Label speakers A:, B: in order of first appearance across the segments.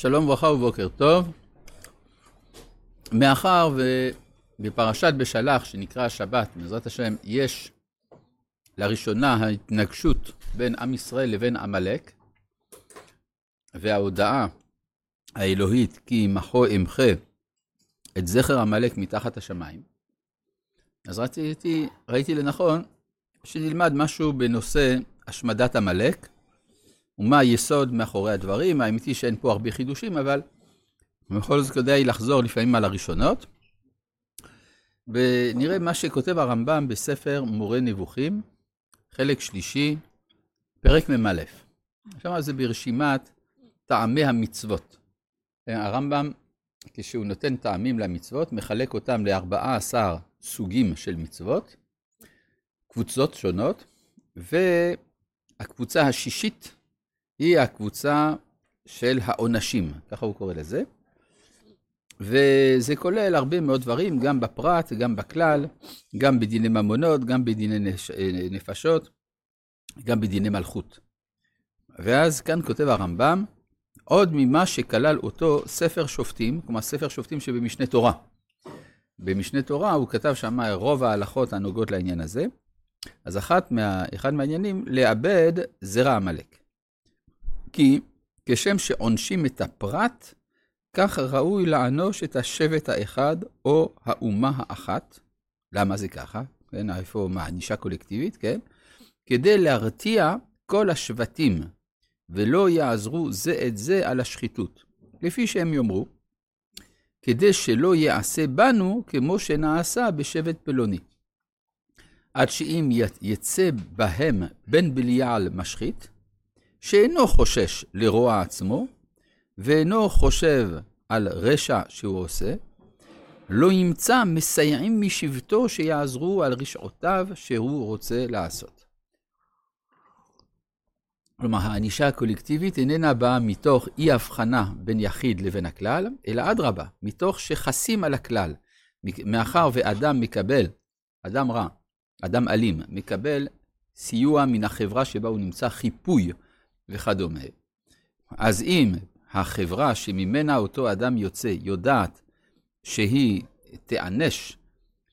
A: שלום וברכה ובוקר טוב. מאחר ובפרשת בשלח, שנקרא השבת, בעזרת השם, יש לראשונה ההתנגשות בין עם ישראל לבין עמלק, וההודעה האלוהית כי עמכו אמחה את זכר עמלק מתחת השמיים, אז רציתי, ראיתי לנכון שנלמד משהו בנושא השמדת עמלק, ומה היסוד מאחורי הדברים. האמת היא שאין פה הרבה חידושים, אבל בכל זאת כדאי לחזור לפעמים על הראשונות. ונראה מה שכותב הרמב"ם בספר מורה נבוכים, חלק שלישי, פרק מ"א. שם זה ברשימת טעמי המצוות. הרמב"ם, כשהוא נותן טעמים למצוות, מחלק אותם ל-14 סוגים של מצוות, קבוצות שונות, והקבוצה השישית היא הקבוצה של העונשים, ככה הוא קורא לזה. וזה כולל הרבה מאוד דברים, גם בפרט, גם בכלל, גם בדיני ממונות, גם בדיני נש... נפשות, גם בדיני מלכות. ואז כאן כותב הרמב"ם, עוד ממה שכלל אותו ספר שופטים, כלומר ספר שופטים שבמשנה תורה. במשנה תורה הוא כתב שם רוב ההלכות הנוגעות לעניין הזה. אז אחת מה, אחד מהעניינים, לאבד זרע עמלק. כי כשם שעונשים את הפרט, כך ראוי לענוש את השבט האחד או האומה האחת. למה זה ככה? כן, איפה מענישה קולקטיבית, כן? כדי להרתיע כל השבטים, ולא יעזרו זה את זה על השחיתות. לפי שהם יאמרו, כדי שלא יעשה בנו כמו שנעשה בשבט פלוני. עד שאם יצא בהם בן בליעל משחית, שאינו חושש לרוע עצמו, ואינו חושב על רשע שהוא עושה, לא ימצא מסייעים משבטו שיעזרו על רשעותיו שהוא רוצה לעשות. כלומר, הענישה הקולקטיבית איננה באה מתוך אי הבחנה בין יחיד לבין הכלל, אלא אדרבה, מתוך שחסים על הכלל. מאחר ואדם מקבל, אדם רע, אדם אלים, מקבל סיוע מן החברה שבה הוא נמצא, חיפוי וכדומה. אז אם החברה שממנה אותו אדם יוצא יודעת שהיא תיענש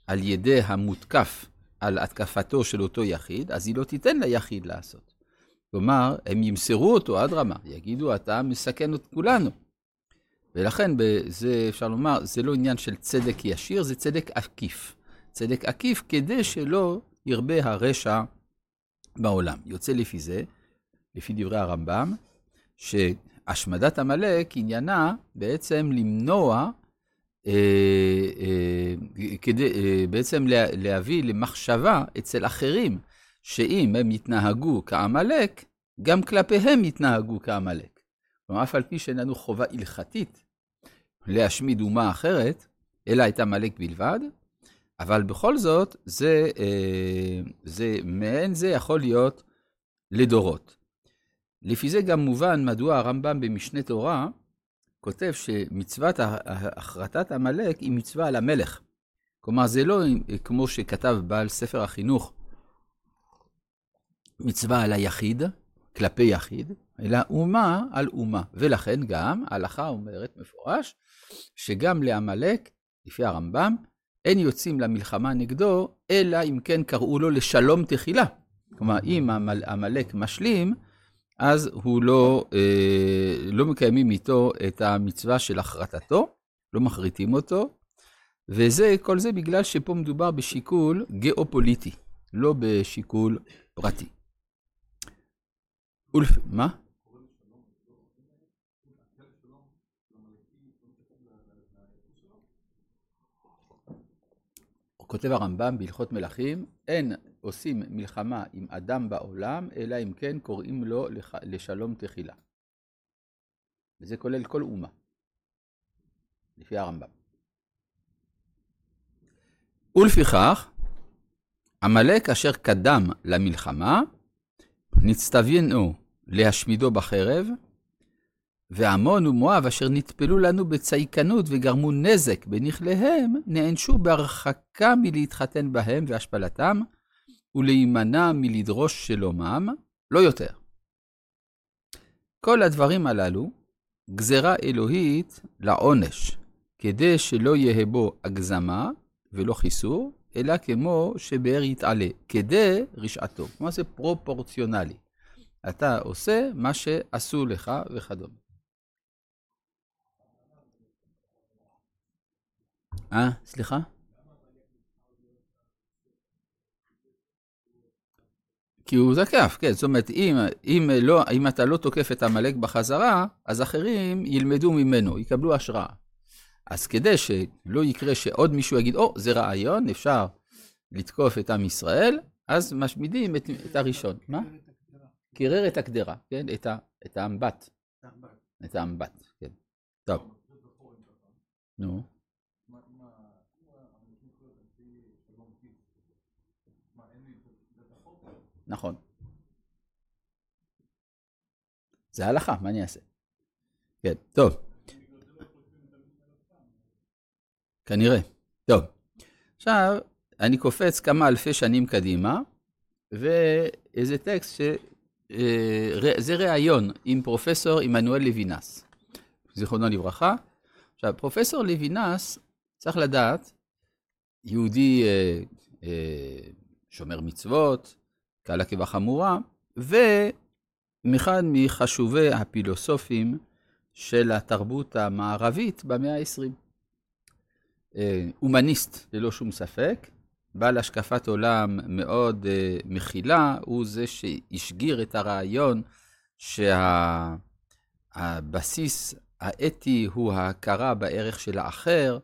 A: על ידי המותקף על התקפתו של אותו יחיד, אז היא לא תיתן ליחיד לעשות. כלומר, הם ימסרו אותו עד רמה, יגידו, אתה מסכן את כולנו. ולכן, זה אפשר לומר, זה לא עניין של צדק ישיר, זה צדק עקיף. צדק עקיף כדי שלא ירבה הרשע בעולם. יוצא לפי זה, לפי דברי הרמב"ם, שהשמדת עמלק עניינה בעצם למנוע, אה, אה, כדי אה, בעצם לה, להביא למחשבה אצל אחרים, שאם הם יתנהגו כעמלק, גם כלפיהם יתנהגו כעמלק. כלומר, אף על פי שאין לנו חובה הלכתית להשמיד אומה אחרת, אלא את עמלק בלבד, אבל בכל זאת, זה, אה, זה, מעין זה יכול להיות לדורות. לפי זה גם מובן מדוע הרמב"ם במשנה תורה כותב שמצוות החרטת עמלק היא מצווה על המלך. כלומר, זה לא כמו שכתב בעל ספר החינוך, מצווה על היחיד, כלפי יחיד, אלא אומה על אומה. ולכן גם ההלכה אומרת מפורש, שגם לעמלק, לפי הרמב"ם, אין יוצאים למלחמה נגדו, אלא אם כן קראו לו לשלום תחילה. כלומר, אם עמלק משלים, אז הוא לא, אה, לא מקיימים איתו את המצווה של החרטתו, לא מחריטים אותו, וזה, כל זה בגלל שפה מדובר בשיקול גיאופוליטי, לא בשיקול פרטי. אולף, מה? כותב הרמב"ם בהלכות מלכים, אין עושים מלחמה עם אדם בעולם, אלא אם כן קוראים לו לשלום תחילה. וזה כולל כל אומה, לפי הרמב"ם. ולפיכך, עמלק אשר קדם למלחמה, נצטווינו להשמידו בחרב, ועמון ומואב אשר נטפלו לנו בציקנות וגרמו נזק בנכליהם, נענשו בהרחקה מלהתחתן בהם והשפלתם, ולהימנע מלדרוש שלומם, לא יותר. כל הדברים הללו גזרה אלוהית לעונש, כדי שלא יהיה בו הגזמה ולא חיסור, אלא כמו שבאר יתעלה, כדי רשעתו. כלומר זה פרופורציונלי. אתה עושה מה שעשו לך וכדומה. אה, סליחה? כי הוא זקף, כן, זאת אומרת, אם, אם, לא, אם אתה לא תוקף את עמלק בחזרה, אז אחרים ילמדו ממנו, יקבלו השראה. אז כדי שלא יקרה שעוד מישהו יגיד, או, oh, זה רעיון, אפשר לתקוף את עם ישראל, אז משמידים את, את הראשון. מה? קירר את הקדרה, כן? את, ה, את האמבט. את האמבט, כן. טוב. נו. נכון. זה הלכה, מה אני אעשה? כן, טוב. כנראה. טוב. עכשיו, אני קופץ כמה אלפי שנים קדימה, ואיזה טקסט ש... אה, זה ראיון עם פרופסור עמנואל לוינס, זיכרונו לברכה. עכשיו, פרופסור לוינס, צריך לדעת, יהודי אה, אה, שומר מצוות, קהל עקבה חמורה, ומאחד מחשובי הפילוסופים של התרבות המערבית במאה ה-20. אה, הומניסט ללא שום ספק, בעל השקפת עולם מאוד uh, מכילה, הוא זה שהשגיר את הרעיון שהבסיס שה, האתי הוא ההכרה בערך של האחר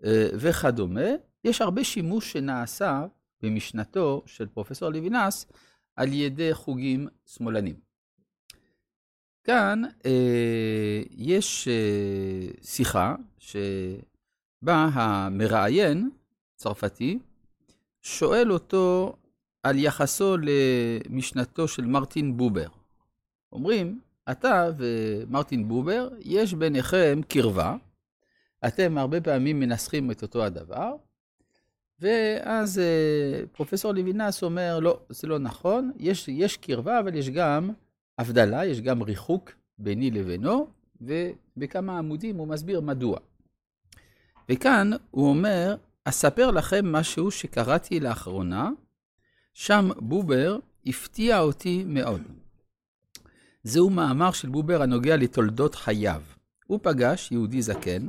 A: uh, וכדומה. יש הרבה שימוש שנעשה במשנתו של פרופסור לוינס על ידי חוגים שמאלנים. כאן אה, יש אה, שיחה שבה המראיין, צרפתי, שואל אותו על יחסו למשנתו של מרטין בובר. אומרים, אתה ומרטין בובר, יש ביניכם קרבה, אתם הרבה פעמים מנסחים את אותו הדבר, ואז אה, פרופסור לוינס אומר, לא, זה לא נכון, יש, יש קרבה, אבל יש גם הבדלה, יש גם ריחוק ביני לבינו, ובכמה עמודים הוא מסביר מדוע. וכאן הוא אומר, אספר לכם משהו שקראתי לאחרונה, שם בובר הפתיע אותי מאוד. זהו מאמר של בובר הנוגע לתולדות חייו. הוא פגש יהודי זקן,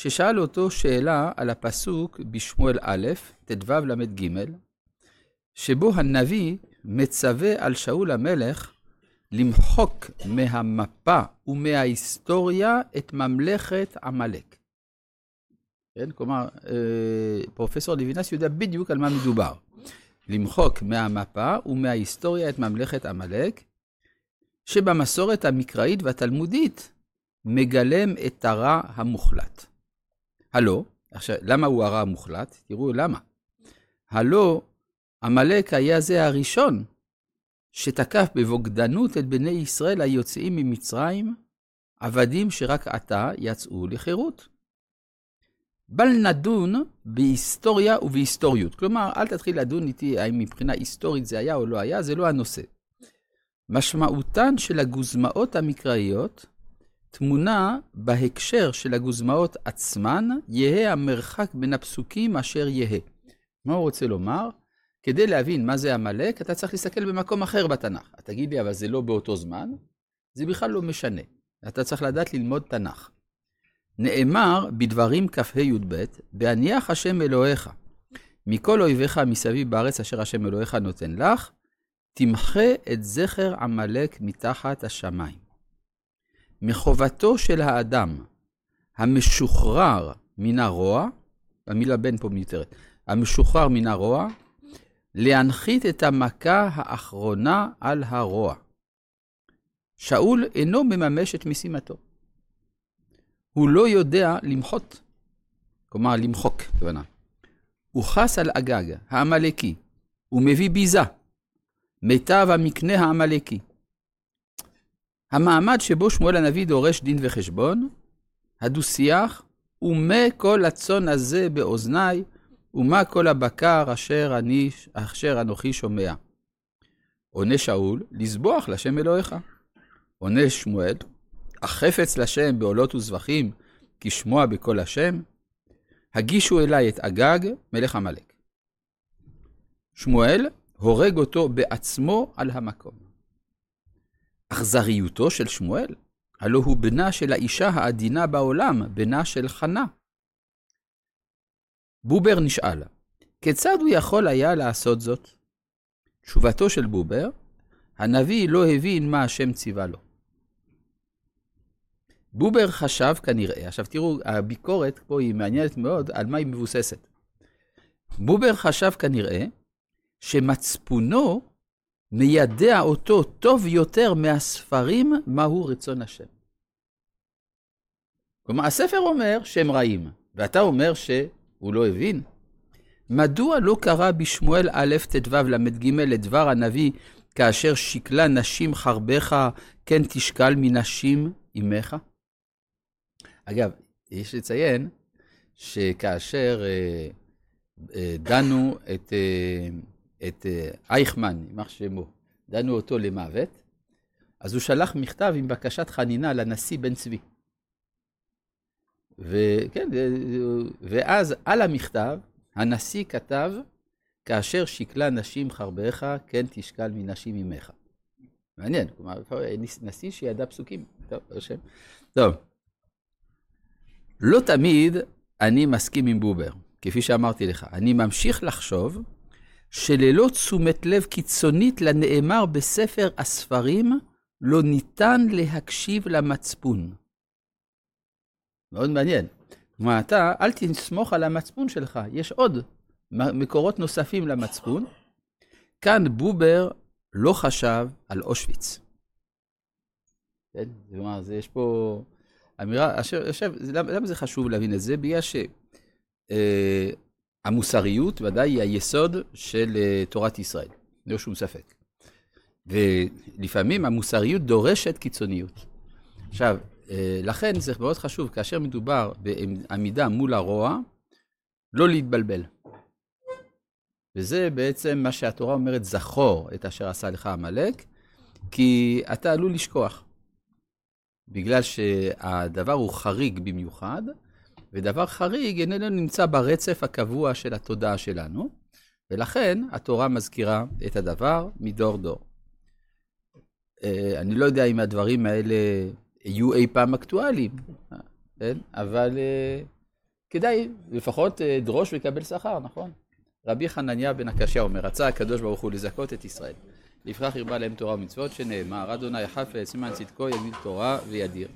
A: ששאל אותו שאלה על הפסוק בשמואל א', ט"ו ל"ג, שבו הנביא מצווה על שאול המלך למחוק מהמפה ומההיסטוריה את ממלכת עמלק. כן? כלומר, אה, פרופסור לוינס יודע בדיוק על מה מדובר. למחוק מהמפה ומההיסטוריה את ממלכת עמלק, שבמסורת המקראית והתלמודית מגלם את הרע המוחלט. הלא, עכשיו, למה הוא הרע המוחלט? תראו למה. הלא, עמלק היה זה הראשון שתקף בבוגדנות את בני ישראל היוצאים ממצרים, עבדים שרק עתה יצאו לחירות. בל נדון בהיסטוריה ובהיסטוריות. כלומר, אל תתחיל לדון איתי האם מבחינה היסטורית זה היה או לא היה, זה לא הנושא. משמעותן של הגוזמאות המקראיות תמונה בהקשר של הגוזמאות עצמן, יהא המרחק בין הפסוקים אשר יהא. מה הוא רוצה לומר? כדי להבין מה זה עמלק, אתה צריך להסתכל במקום אחר בתנ"ך. תגיד לי, אבל זה לא באותו זמן? זה בכלל לא משנה. אתה צריך לדעת ללמוד תנ"ך. נאמר בדברים כ"ה-י"ב, בהניח השם אלוהיך, מכל אויביך מסביב בארץ אשר השם אלוהיך נותן לך, תמחה את זכר עמלק מתחת השמיים. מחובתו של האדם המשוחרר מן הרוע, המילה בן פה מיותרת, המשוחרר מן הרוע, להנחית את המכה האחרונה על הרוע. שאול אינו מממש את משימתו. הוא לא יודע למחות, כלומר למחוק, כוונה. הוא חס על אגג העמלקי, הוא מביא ביזה, מיטב המקנה העמלקי. המעמד שבו שמואל הנביא דורש דין וחשבון, הדו-שיח, ומה כל הצאן הזה באוזניי, ומה כל הבקר אשר, אני, אשר אנוכי שומע. עונה שאול, לסבוח לשם אלוהיך. עונה שמואל, החפץ לשם בעולות וזבחים, כשמוע בקול השם, הגישו אליי את אגג, מלך עמלק. שמואל הורג אותו בעצמו על המקום. אכזריותו של שמואל, הלא הוא בנה של האישה העדינה בעולם, בנה של חנה. בובר נשאל, כיצד הוא יכול היה לעשות זאת? תשובתו של בובר, הנביא לא הבין מה השם ציווה לו. בובר חשב כנראה, עכשיו תראו, הביקורת פה היא מעניינת מאוד על מה היא מבוססת. בובר חשב כנראה שמצפונו מיידע אותו טוב יותר מהספרים מהו רצון השם. כלומר, הספר אומר שהם רעים, ואתה אומר שהוא לא הבין? מדוע לא קרא בשמואל א' ט"ו ל"ג לדבר הנביא, כאשר שקלה נשים חרבך, כן תשקל מנשים אמך? אגב, יש לציין שכאשר אה, אה, דנו את, אה, את אה, אייכמן, יימח שמו, דנו אותו למוות, אז הוא שלח מכתב עם בקשת חנינה לנשיא בן צבי. וכן, ואז על המכתב, הנשיא כתב, כאשר שקלה נשים חרבך, כן תשקל מנשים אמך. מעניין, כלומר, נשיא שידע פסוקים. טוב, השם. טוב. לא תמיד אני מסכים עם בובר, כפי שאמרתי לך. אני ממשיך לחשוב שללא תשומת לב קיצונית לנאמר בספר הספרים, לא ניתן להקשיב למצפון. מאוד מעניין. כלומר, אתה, אל תסמוך על המצפון שלך, יש עוד מקורות נוספים למצפון. כאן בובר לא חשב על אושוויץ. כן? כלומר, יש פה אמירה, אשר, עכשיו, למה זה חשוב להבין את זה? בגלל שהמוסריות אה, ודאי היא היסוד של אה, תורת ישראל, לא שום ספק. ולפעמים המוסריות דורשת קיצוניות. עכשיו, אה, לכן זה מאוד חשוב, כאשר מדובר בעמידה מול הרוע, לא להתבלבל. וזה בעצם מה שהתורה אומרת, זכור את אשר עשה לך עמלק, כי אתה עלול לשכוח. בגלל שהדבר הוא חריג במיוחד, ודבר חריג איננו נמצא ברצף הקבוע של התודעה שלנו, ולכן התורה מזכירה את הדבר מדור דור. אה, אני לא יודע אם הדברים האלה יהיו אי פעם אקטואליים, כן? אבל אה, כדאי לפחות אה, דרוש וקבל שכר, נכון? רבי חנניה בן הקשיא אומר, רצה הקדוש ברוך הוא לזכות את ישראל. לפרח ירבה להם תורה ומצוות, שנאמר, אדוני חפץ, סימן צדקו, יגיד תורה וידיר.